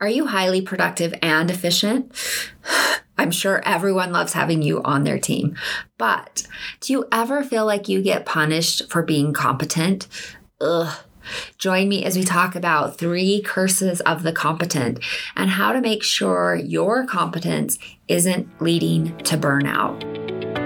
Are you highly productive and efficient? I'm sure everyone loves having you on their team. But do you ever feel like you get punished for being competent? Ugh. Join me as we talk about three curses of the competent and how to make sure your competence isn't leading to burnout.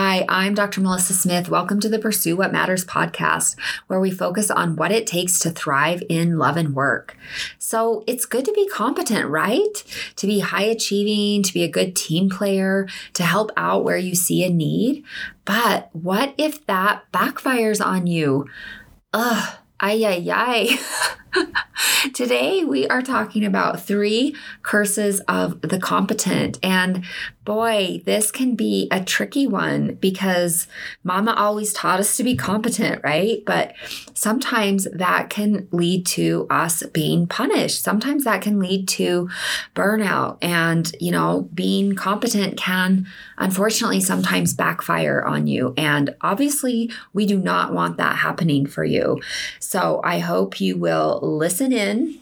Hi, I'm Dr. Melissa Smith. Welcome to the Pursue What Matters podcast, where we focus on what it takes to thrive in love and work. So it's good to be competent, right? To be high achieving, to be a good team player, to help out where you see a need. But what if that backfires on you? Ugh, ay, ay, ay. Today, we are talking about three curses of the competent. And boy, this can be a tricky one because mama always taught us to be competent, right? But sometimes that can lead to us being punished. Sometimes that can lead to burnout. And, you know, being competent can unfortunately sometimes backfire on you. And obviously, we do not want that happening for you. So I hope you will listen in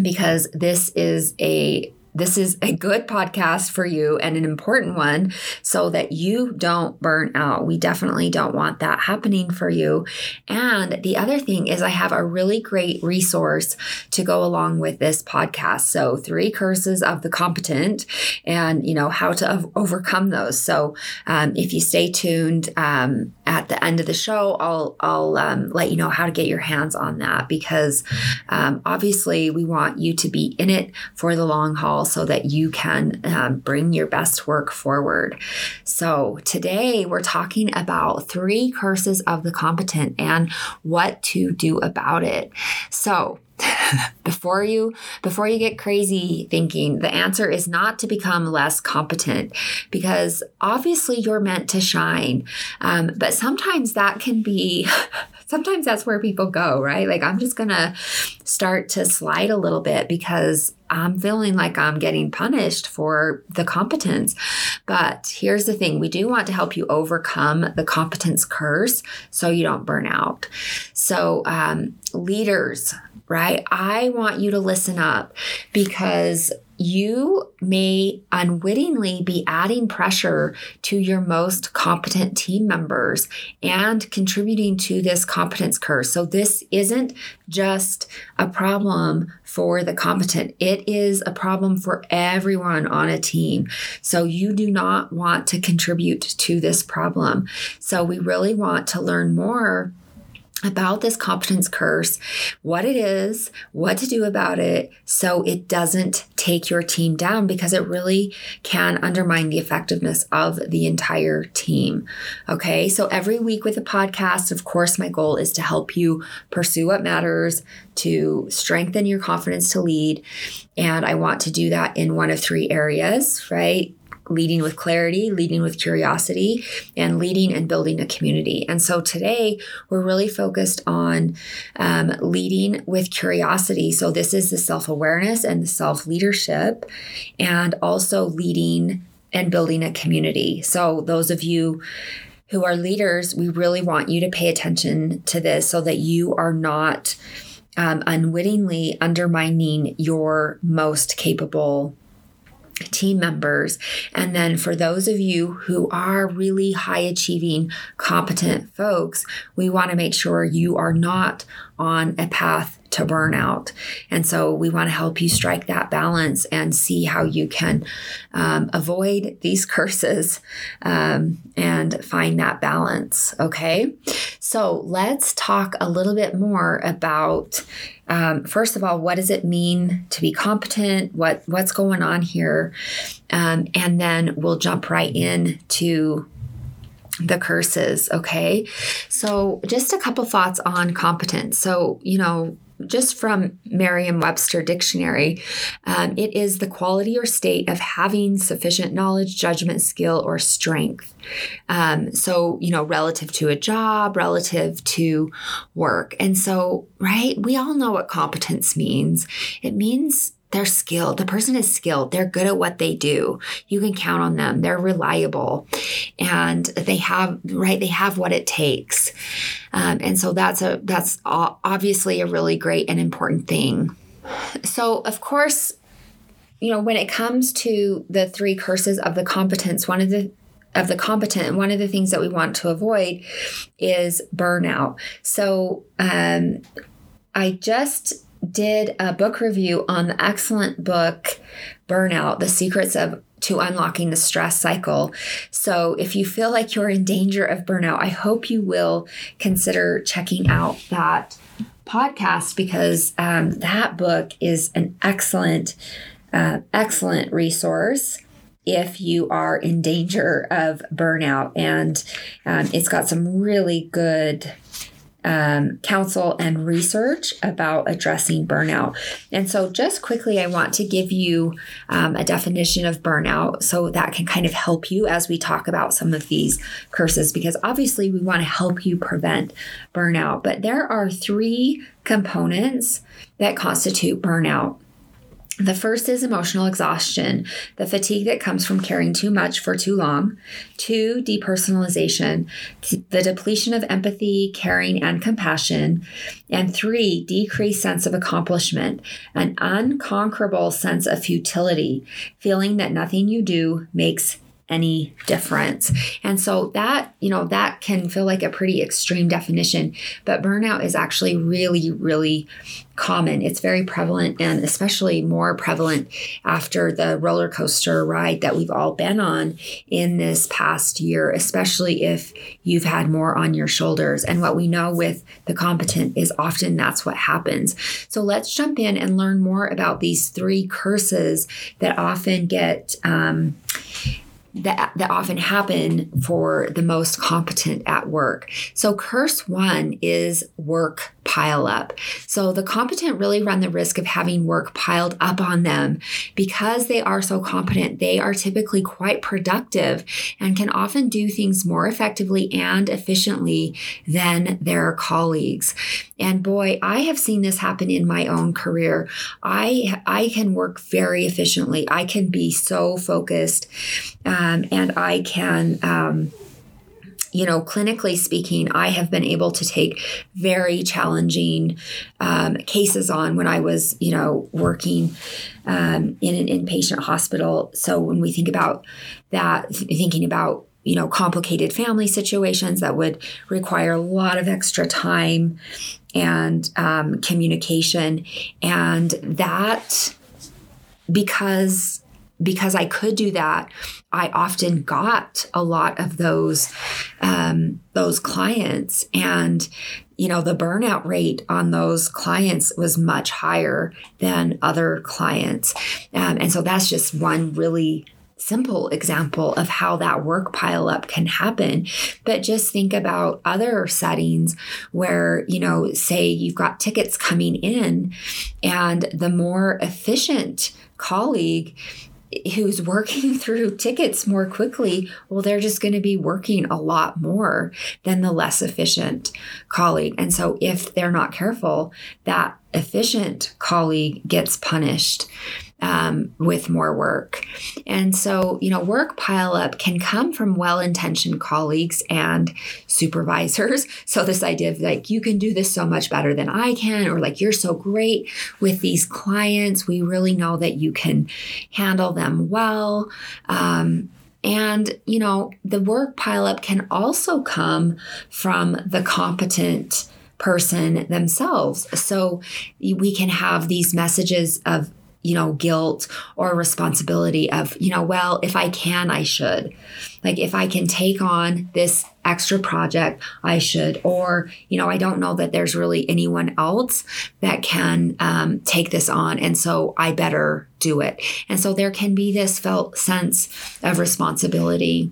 because this is a this is a good podcast for you and an important one so that you don't burn out. We definitely don't want that happening for you. And the other thing is, I have a really great resource to go along with this podcast. So, three curses of the competent and, you know, how to overcome those. So, um, if you stay tuned um, at the end of the show, I'll, I'll um, let you know how to get your hands on that because um, obviously we want you to be in it for the long haul so that you can um, bring your best work forward. So, today we're talking about three curses of the competent and what to do about it. So, before you before you get crazy thinking the answer is not to become less competent because obviously you're meant to shine um, but sometimes that can be sometimes that's where people go, right? Like, I'm just to start to slide a little bit because I'm feeling like I'm getting punished for the competence. But here's the thing we do want to help you overcome the competence curse so you don't burn out. So, um, leaders, right? I want you to listen up because you may unwittingly be adding pressure to your most competent team members and contributing to this competence curse. So, this isn't just a problem for the competent, it is a problem for everyone on a team. So, you do not want to contribute to this problem. So, we really want to learn more about this competence curse, what it is, what to do about it, so it doesn't take your team down because it really can undermine the effectiveness of the entire team. Okay, so every week with the podcast, of course, my goal is to help you pursue what matters, to strengthen your confidence to lead. And I want to do that in one of three areas, right? Leading with clarity, leading with curiosity, and leading and building a community. And so today we're really focused on um, leading with curiosity. So this is the self awareness and the self leadership, and also leading and building a community. So those of you who are leaders, we really want you to pay attention to this so that you are not um, unwittingly undermining your most capable team members. And then for those of you who are really high achieving, competent folks, we want to make sure you are not on a path to burnout. And so we want to help you strike that balance and see how you can um, avoid these curses um, and find that balance. Okay. So let's talk a little bit more about. Um, first of all, what does it mean to be competent? What what's going on here? Um, and then we'll jump right in to the curses. Okay. So, just a couple thoughts on competence. So, you know, just from Merriam Webster Dictionary, um, it is the quality or state of having sufficient knowledge, judgment, skill, or strength. Um, so, you know, relative to a job, relative to work. And so, right, we all know what competence means. It means they're skilled. The person is skilled. They're good at what they do. You can count on them. They're reliable and they have, right, they have what it takes. Um, and so that's a, that's obviously a really great and important thing. So, of course, you know, when it comes to the three curses of the competence, one of the of the competent, one of the things that we want to avoid is burnout. So, um, I just did a book review on the excellent book Burnout: The Secrets of to unlocking the stress cycle. So, if you feel like you're in danger of burnout, I hope you will consider checking out that podcast because um, that book is an excellent, uh, excellent resource if you are in danger of burnout. And um, it's got some really good um, counsel and research about addressing burnout. And so, just quickly, I want to give you um, a definition of burnout so that can kind of help you as we talk about some of these curses, because obviously we want to help you prevent burnout. But there are three components that constitute burnout. The first is emotional exhaustion, the fatigue that comes from caring too much for too long. Two, depersonalization, the depletion of empathy, caring, and compassion. And three, decreased sense of accomplishment, an unconquerable sense of futility, feeling that nothing you do makes any difference. And so that, you know, that can feel like a pretty extreme definition, but burnout is actually really, really common. It's very prevalent and especially more prevalent after the roller coaster ride that we've all been on in this past year, especially if you've had more on your shoulders. And what we know with the competent is often that's what happens. So let's jump in and learn more about these three curses that often get, um, that, that often happen for the most competent at work. So, curse one is work pile up. So the competent really run the risk of having work piled up on them. Because they are so competent, they are typically quite productive and can often do things more effectively and efficiently than their colleagues. And boy, I have seen this happen in my own career. I I can work very efficiently. I can be so focused, um, and I can. Um, you know, clinically speaking, I have been able to take very challenging um, cases on when I was, you know, working um, in an inpatient hospital. So when we think about that, thinking about you know complicated family situations that would require a lot of extra time and um, communication and that because because I could do that, I often got a lot of those um, those clients, and you know the burnout rate on those clients was much higher than other clients, um, and so that's just one really simple example of how that work pile up can happen. But just think about other settings where, you know, say you've got tickets coming in, and the more efficient colleague who's working through tickets more quickly, well, they're just going to be working a lot more than the less efficient colleague. And so if they're not careful, that efficient colleague gets punished um, with more work. And so, you know, work pileup can come from well intentioned colleagues and supervisors. So, this idea of like, you can do this so much better than I can, or like, you're so great with these clients. We really know that you can handle them well. Um, and, you know, the work pileup can also come from the competent person themselves. So we can have these messages of you know, guilt or responsibility of, you know, well, if I can, I should. Like, if I can take on this extra project, I should. Or, you know, I don't know that there's really anyone else that can um, take this on. And so I better do it. And so there can be this felt sense of responsibility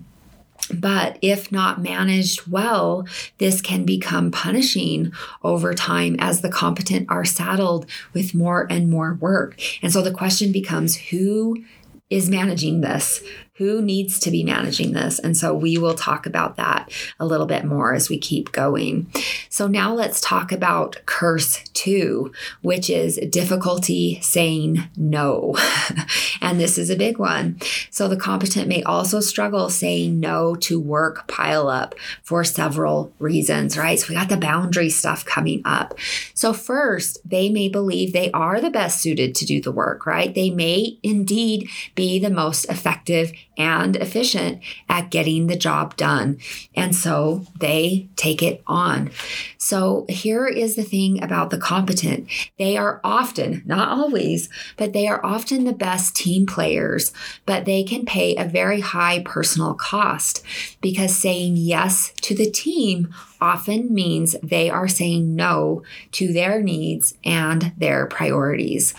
But if not managed well, this can become punishing over time as the competent are saddled with more and more work. And so the question becomes who is managing this? Who needs to be managing this? And so we will talk about that a little bit more as we keep going. So now let's talk about curse two, which is difficulty saying no. and this is a big one. So the competent may also struggle saying no to work pile up for several reasons, right? So we got the boundary stuff coming up. So first, they may believe they are the best suited to do the work, right? They may indeed be the most effective and efficient at getting the job done. And so they take it on. So here is the thing about the competent they are often, not always, but they are often the best team players, but they can pay a very high personal cost because saying yes to the team often means they are saying no to their needs and their priorities.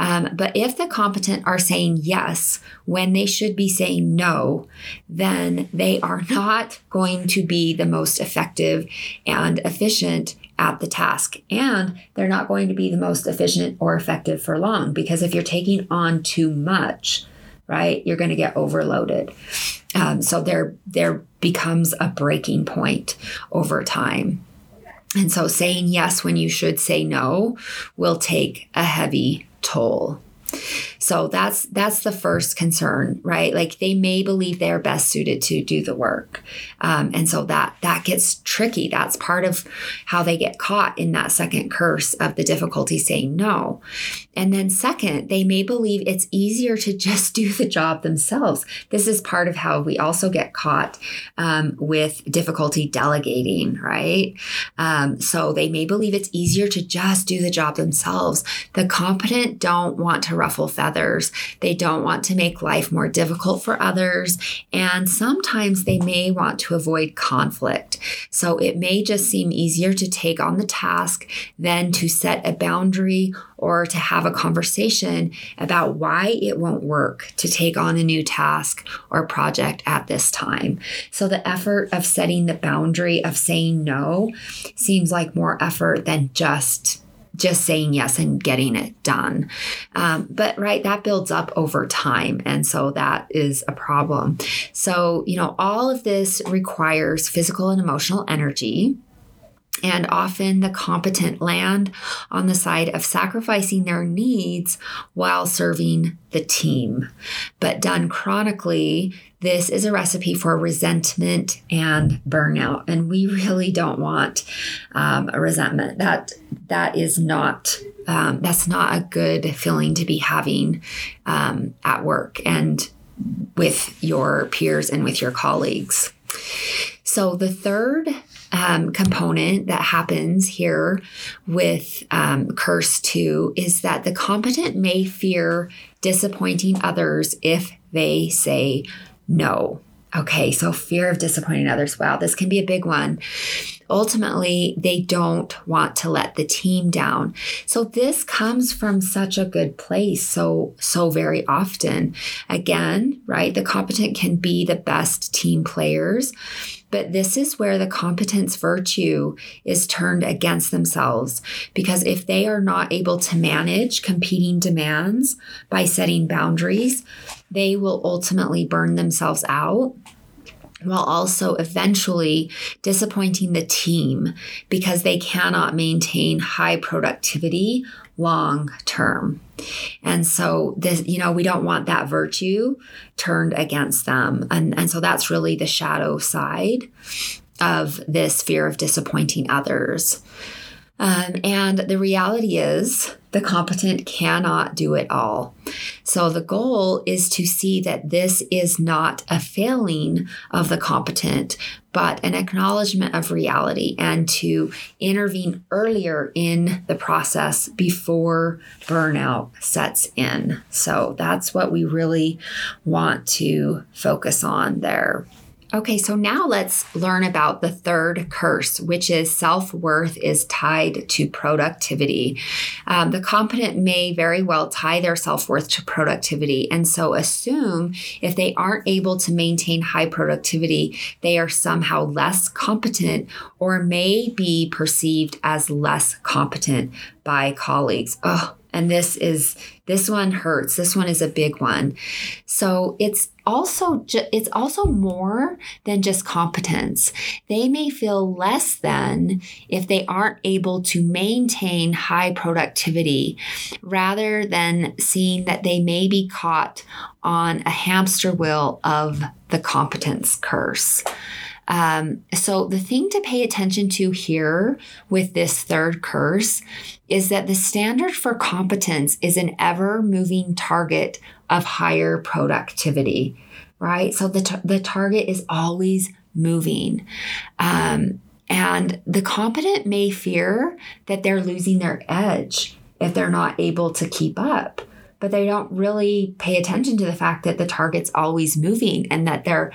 Um, but if the competent are saying yes when they should be saying no, then they are not going to be the most effective and efficient at the task. And they're not going to be the most efficient or effective for long because if you're taking on too much, right, you're going to get overloaded. Um, so there, there becomes a breaking point over time. And so saying yes when you should say no will take a heavy toll. So that's that's the first concern, right? Like they may believe they're best suited to do the work, um, and so that that gets tricky. That's part of how they get caught in that second curse of the difficulty saying no. And then second, they may believe it's easier to just do the job themselves. This is part of how we also get caught um, with difficulty delegating, right? Um, so they may believe it's easier to just do the job themselves. The competent don't want to ruffle feathers. They don't want to make life more difficult for others. And sometimes they may want to avoid conflict. So it may just seem easier to take on the task than to set a boundary or to have a conversation about why it won't work to take on a new task or project at this time. So the effort of setting the boundary of saying no seems like more effort than just just saying yes and getting it done. Um, but right, that builds up over time. And so that is a problem. So, you know, all of this requires physical and emotional energy. And often the competent land on the side of sacrificing their needs while serving the team. But done chronically, this is a recipe for resentment and burnout. And we really don't want um, a resentment. That that is not um, that's not a good feeling to be having um, at work and with your peers and with your colleagues. So the third um, component that happens here with um, curse two is that the competent may fear disappointing others if they say no. Okay, so fear of disappointing others. Wow, this can be a big one. Ultimately, they don't want to let the team down. So this comes from such a good place so so very often. Again, right? The competent can be the best team players, but this is where the competence virtue is turned against themselves because if they are not able to manage competing demands by setting boundaries, they will ultimately burn themselves out while also eventually disappointing the team because they cannot maintain high productivity long term. And so this, you know, we don't want that virtue turned against them. And, and so that's really the shadow side of this fear of disappointing others. Um, and the reality is, the competent cannot do it all. So the goal is to see that this is not a failing of the competent, but an acknowledgement of reality and to intervene earlier in the process before burnout sets in. So that's what we really want to focus on there. Okay, so now let's learn about the third curse, which is self worth is tied to productivity. Um, the competent may very well tie their self worth to productivity, and so assume if they aren't able to maintain high productivity, they are somehow less competent or may be perceived as less competent by colleagues. Oh, and this is this one hurts this one is a big one so it's also ju- it's also more than just competence. They may feel less than if they aren't able to maintain high productivity rather than seeing that they may be caught on a hamster wheel of the competence curse. Um, so, the thing to pay attention to here with this third curse is that the standard for competence is an ever moving target of higher productivity, right? So, the, t- the target is always moving. Um, and the competent may fear that they're losing their edge if they're not able to keep up but they don't really pay attention to the fact that the target's always moving and that they're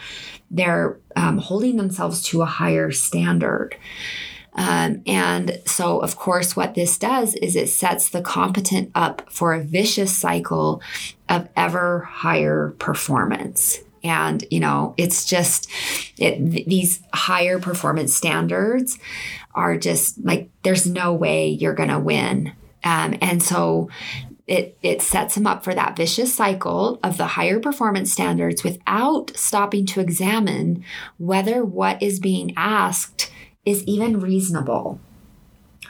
they're um, holding themselves to a higher standard. Um, and so, of course, what this does is it sets the competent up for a vicious cycle of ever higher performance. And, you know, it's just it, these higher performance standards are just like, there's no way you're going to win. Um, and so it, it sets them up for that vicious cycle of the higher performance standards without stopping to examine whether what is being asked is even reasonable.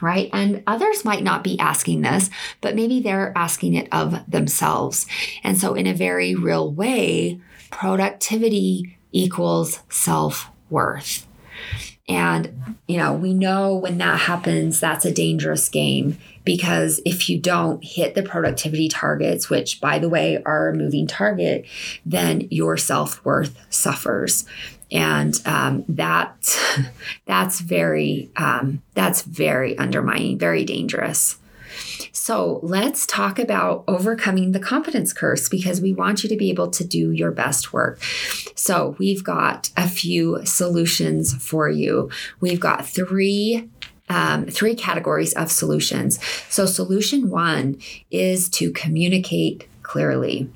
Right. And others might not be asking this, but maybe they're asking it of themselves. And so, in a very real way, productivity equals self worth. And, you know, we know when that happens, that's a dangerous game because if you don't hit the productivity targets, which by the way are a moving target, then your self worth suffers. And um, that that's very um, that's very undermining, very dangerous. So let's talk about overcoming the competence curse because we want you to be able to do your best work. So we've got a few solutions for you. We've got three um, three categories of solutions. So, solution one is to communicate clearly.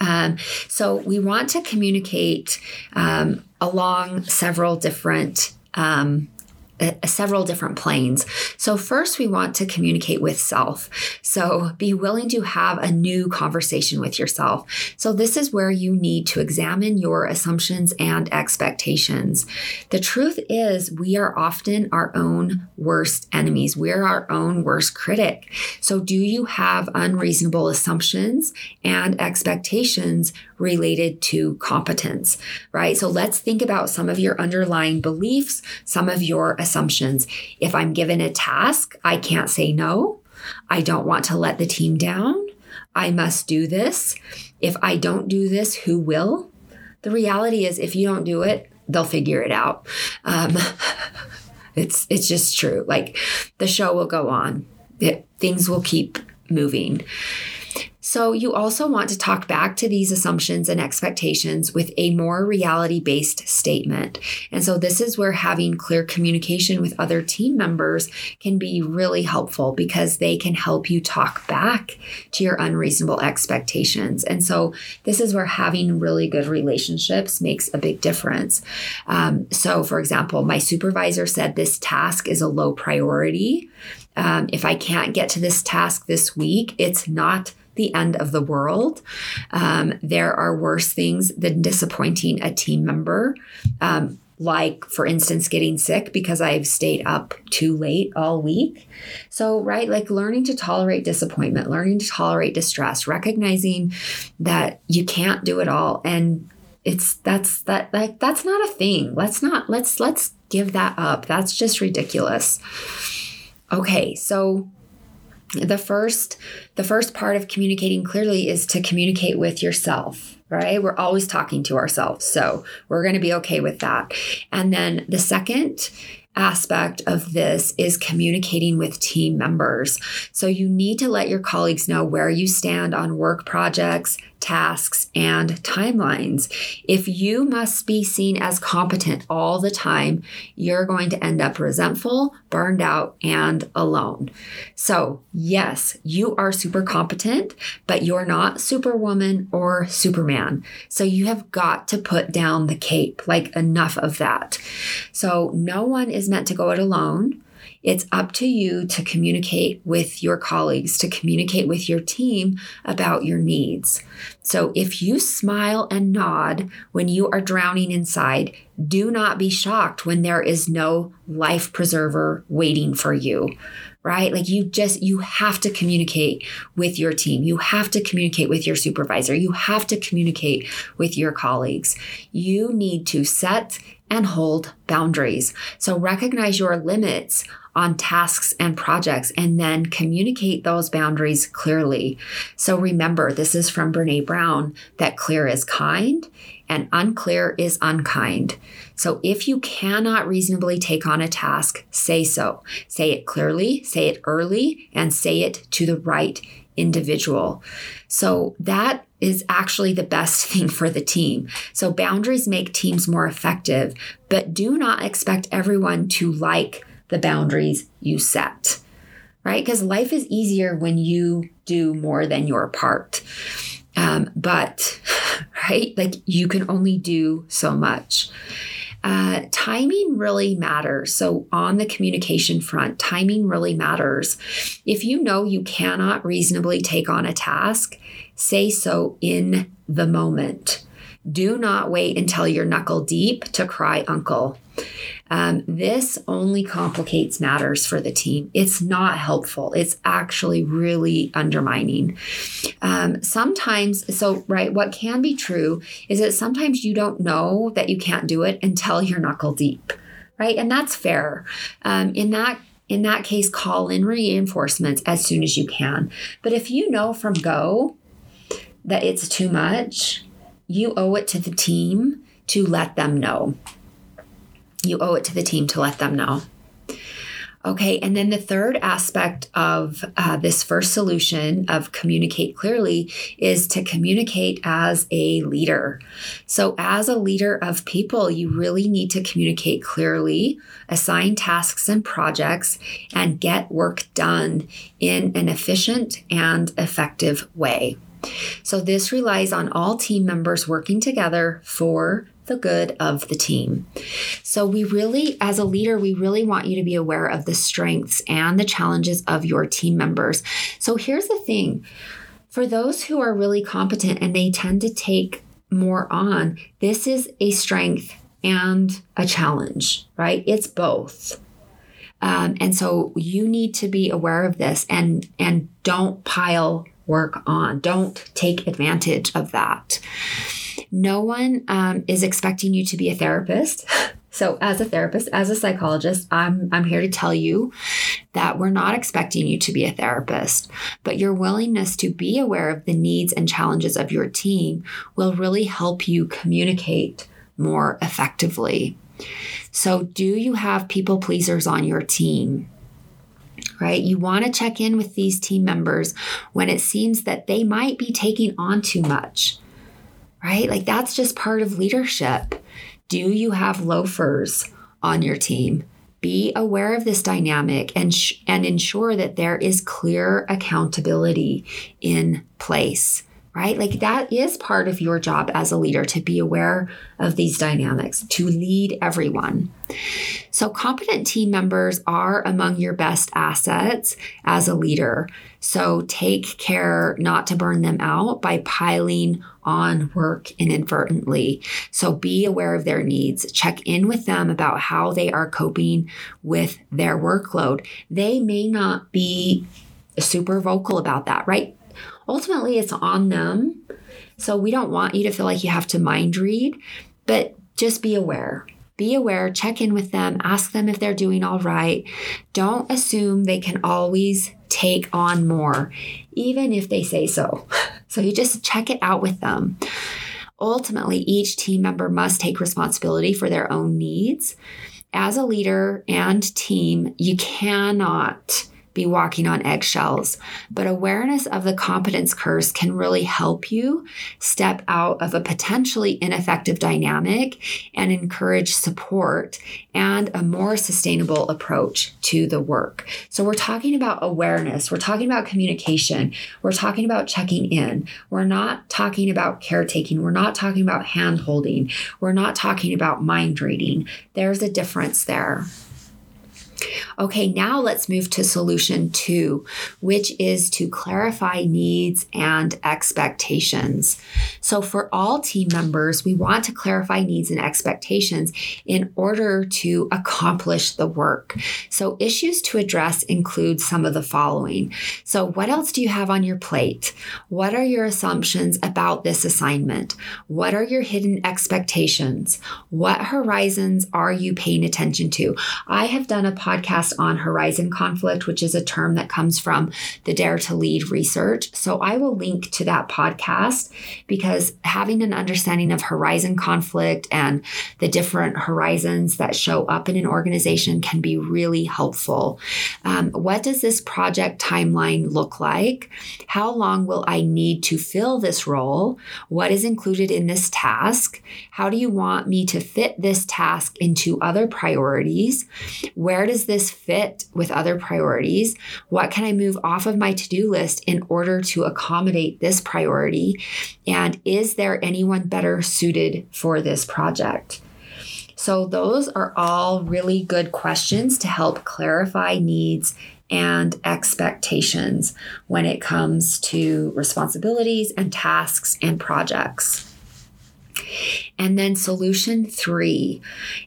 Um, so, we want to communicate um, along several different um, Uh, several different planes. So, first, we want to communicate with self. So, be willing to have a new conversation with yourself. So, this is where you need to examine your assumptions and expectations. The truth is, we are often our own worst enemies, we're our own worst critic. So, do you have unreasonable assumptions and expectations related to competence, right? So, let's think about some of your underlying beliefs, some of your assumptions. If I'm given a task, I can't say no. I don't want to let the team down. I must do this. If I don't do this, who will? The reality is, if you don't do it, they'll figure it out. Um, it's it's just true. Like the show will go on. It, things will keep moving. So, you also want to talk back to these assumptions and expectations with a more reality based statement. And so, this is where having clear communication with other team members can be really helpful because they can help you talk back to your unreasonable expectations. And so, this is where having really good relationships makes a big difference. Um, so, for example, my supervisor said this task is a low priority. Um, if I can't get to this task this week, it's not the end of the world. Um, there are worse things than disappointing a team member. Um, like, for instance, getting sick because I've stayed up too late all week. So, right, like learning to tolerate disappointment, learning to tolerate distress, recognizing that you can't do it all. And it's that's that like that's not a thing. Let's not let's let's give that up. That's just ridiculous. Okay, so the first the first part of communicating clearly is to communicate with yourself right? We're always talking to ourselves so we're going to be okay with that. And then the second aspect of this is communicating with team members. So you need to let your colleagues know where you stand on work projects, tasks, and timelines. If you must be seen as competent all the time, you're going to end up resentful, burned out, and alone. So, yes, you are super competent, but you're not superwoman or superman. So, you have got to put down the cape, like enough of that. So, no one is meant to go it alone. It's up to you to communicate with your colleagues, to communicate with your team about your needs. So if you smile and nod when you are drowning inside, do not be shocked when there is no life preserver waiting for you right? Like you just, you have to communicate with your team. You have to communicate with your supervisor. You have to communicate with your colleagues. You need to set and hold boundaries. So recognize your limits on tasks and projects and then communicate those boundaries clearly. So remember, this is from Brene Brown that clear is kind and unclear is unkind. So if you cannot reasonably take on a task, say so. Say it clearly, say it early, and say it to the right individual. So that is actually the best thing for the team. So boundaries make teams more effective, but do not expect everyone to like the boundaries you set, right? Because life is easier when you do more than your part. Um, but, right, like you can only do so much. Uh, timing really matters. So, on the communication front, timing really matters. If you know you cannot reasonably take on a task, say so in the moment. Do not wait until you're knuckle deep to cry uncle. Um, this only complicates matters for the team. It's not helpful. It's actually really undermining. Um, sometimes, so, right, what can be true is that sometimes you don't know that you can't do it until you're knuckle deep, right? And that's fair. Um, in that in that case, call in reinforcements as soon as you can. But if you know from go that it's too much, you owe it to the team to let them know. You owe it to the team to let them know. Okay, and then the third aspect of uh, this first solution of communicate clearly is to communicate as a leader. So, as a leader of people, you really need to communicate clearly, assign tasks and projects, and get work done in an efficient and effective way. So, this relies on all team members working together for the good of the team. So, we really, as a leader, we really want you to be aware of the strengths and the challenges of your team members. So, here's the thing for those who are really competent and they tend to take more on, this is a strength and a challenge, right? It's both. Um, and so you need to be aware of this and and don't pile work on. Don't take advantage of that. No one um, is expecting you to be a therapist. So, as a therapist, as a psychologist, I'm, I'm here to tell you that we're not expecting you to be a therapist, but your willingness to be aware of the needs and challenges of your team will really help you communicate more effectively. So, do you have people pleasers on your team? Right? You want to check in with these team members when it seems that they might be taking on too much right? Like that's just part of leadership. Do you have loafers on your team? Be aware of this dynamic and sh- and ensure that there is clear accountability in place right? Like that is part of your job as a leader to be aware of these dynamics, to lead everyone. So, competent team members are among your best assets as a leader. So, take care not to burn them out by piling on work inadvertently. So, be aware of their needs. Check in with them about how they are coping with their workload. They may not be super vocal about that, right? Ultimately it's on them. So we don't want you to feel like you have to mind read, but just be aware. Be aware, check in with them, ask them if they're doing all right. Don't assume they can always take on more, even if they say so. So you just check it out with them. Ultimately, each team member must take responsibility for their own needs. As a leader and team, you cannot be walking on eggshells. But awareness of the competence curse can really help you step out of a potentially ineffective dynamic and encourage support and a more sustainable approach to the work. So, we're talking about awareness, we're talking about communication, we're talking about checking in, we're not talking about caretaking, we're not talking about hand holding, we're not talking about mind reading. There's a difference there. Okay, now let's move to solution two, which is to clarify needs and expectations. So, for all team members, we want to clarify needs and expectations in order to accomplish the work. So, issues to address include some of the following. So, what else do you have on your plate? What are your assumptions about this assignment? What are your hidden expectations? What horizons are you paying attention to? I have done a podcast on horizon conflict, which is a term that comes from the Dare to Lead research. So I will link to that podcast because having an understanding of horizon conflict and the different horizons that show up in an organization can be really helpful. Um, what does this project timeline look like? How long will I need to fill this role? What is included in this task? How do you want me to fit this task into other priorities? Where does this fit with other priorities? What can I move off of my to do list in order to accommodate this priority? And is there anyone better suited for this project? So, those are all really good questions to help clarify needs and expectations when it comes to responsibilities and tasks and projects. And then solution three,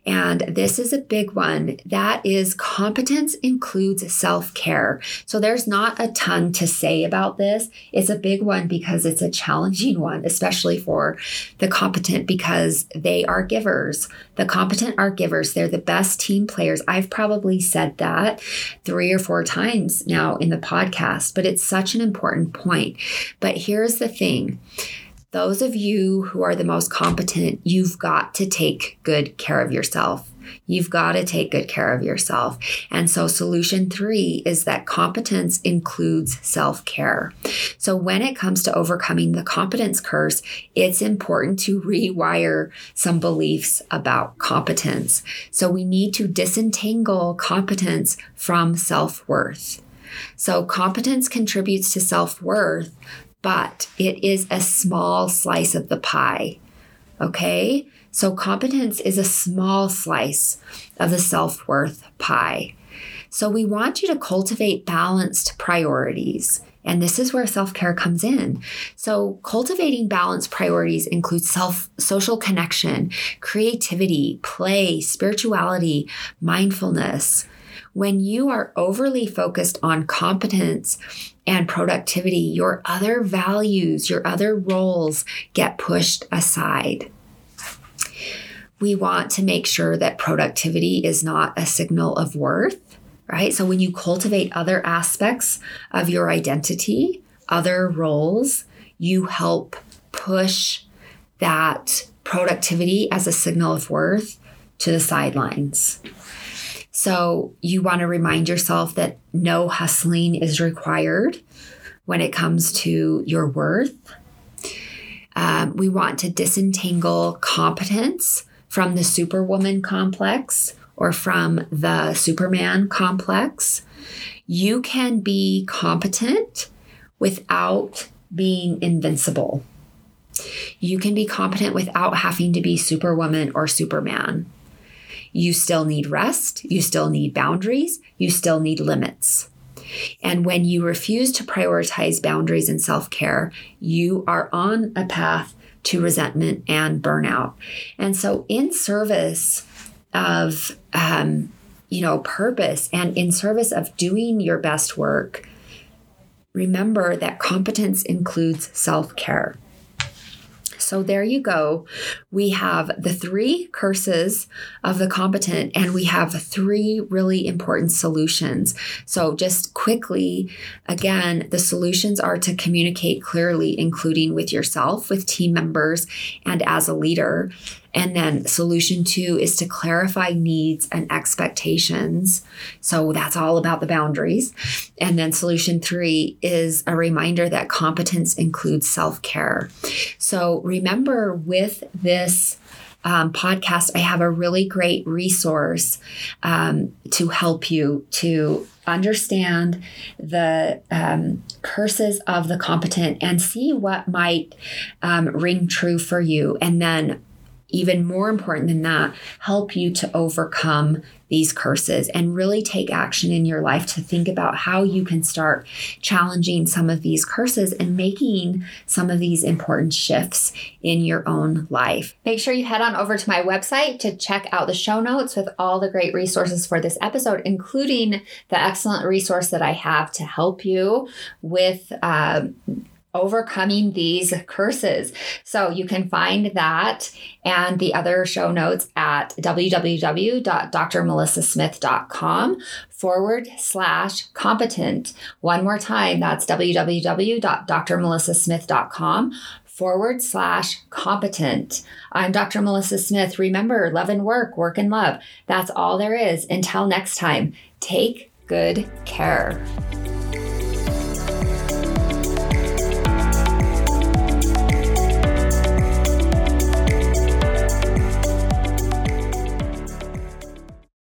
and this is a big one, that is competence includes self care. So there's not a ton to say about this. It's a big one because it's a challenging one, especially for the competent because they are givers. The competent are givers. They're the best team players. I've probably said that three or four times now in the podcast, but it's such an important point. But here's the thing those of you who are the most competent, you've got to take good care of yourself. You've got to take good care of yourself. And so, solution three is that competence includes self care. So, when it comes to overcoming the competence curse, it's important to rewire some beliefs about competence. So, we need to disentangle competence from self worth. So, competence contributes to self worth, but it is a small slice of the pie. Okay? So, competence is a small slice of the self worth pie. So, we want you to cultivate balanced priorities. And this is where self care comes in. So, cultivating balanced priorities includes self social connection, creativity, play, spirituality, mindfulness. When you are overly focused on competence and productivity, your other values, your other roles get pushed aside. We want to make sure that productivity is not a signal of worth, right? So when you cultivate other aspects of your identity, other roles, you help push that productivity as a signal of worth to the sidelines. So you want to remind yourself that no hustling is required when it comes to your worth. Um, we want to disentangle competence from the superwoman complex or from the superman complex. You can be competent without being invincible. You can be competent without having to be superwoman or superman you still need rest, you still need boundaries, you still need limits. And when you refuse to prioritize boundaries and self care, you are on a path to resentment and burnout. And so, in service of, um, you know, purpose and in service of doing your best work, remember that competence includes self care. So there you go. We have the three curses of the competent, and we have three really important solutions. So, just quickly, again, the solutions are to communicate clearly, including with yourself, with team members, and as a leader. And then solution two is to clarify needs and expectations. So that's all about the boundaries. And then solution three is a reminder that competence includes self care. So remember with this um, podcast, I have a really great resource um, to help you to understand the um, curses of the competent and see what might um, ring true for you. And then, even more important than that, help you to overcome these curses and really take action in your life to think about how you can start challenging some of these curses and making some of these important shifts in your own life. Make sure you head on over to my website to check out the show notes with all the great resources for this episode, including the excellent resource that I have to help you with. Uh, overcoming these curses. So you can find that and the other show notes at www.drmelissasmith.com forward slash competent. One more time, that's www.drmelissasmith.com forward slash competent. I'm Dr. Melissa Smith. Remember, love and work, work and love. That's all there is. Until next time, take good care.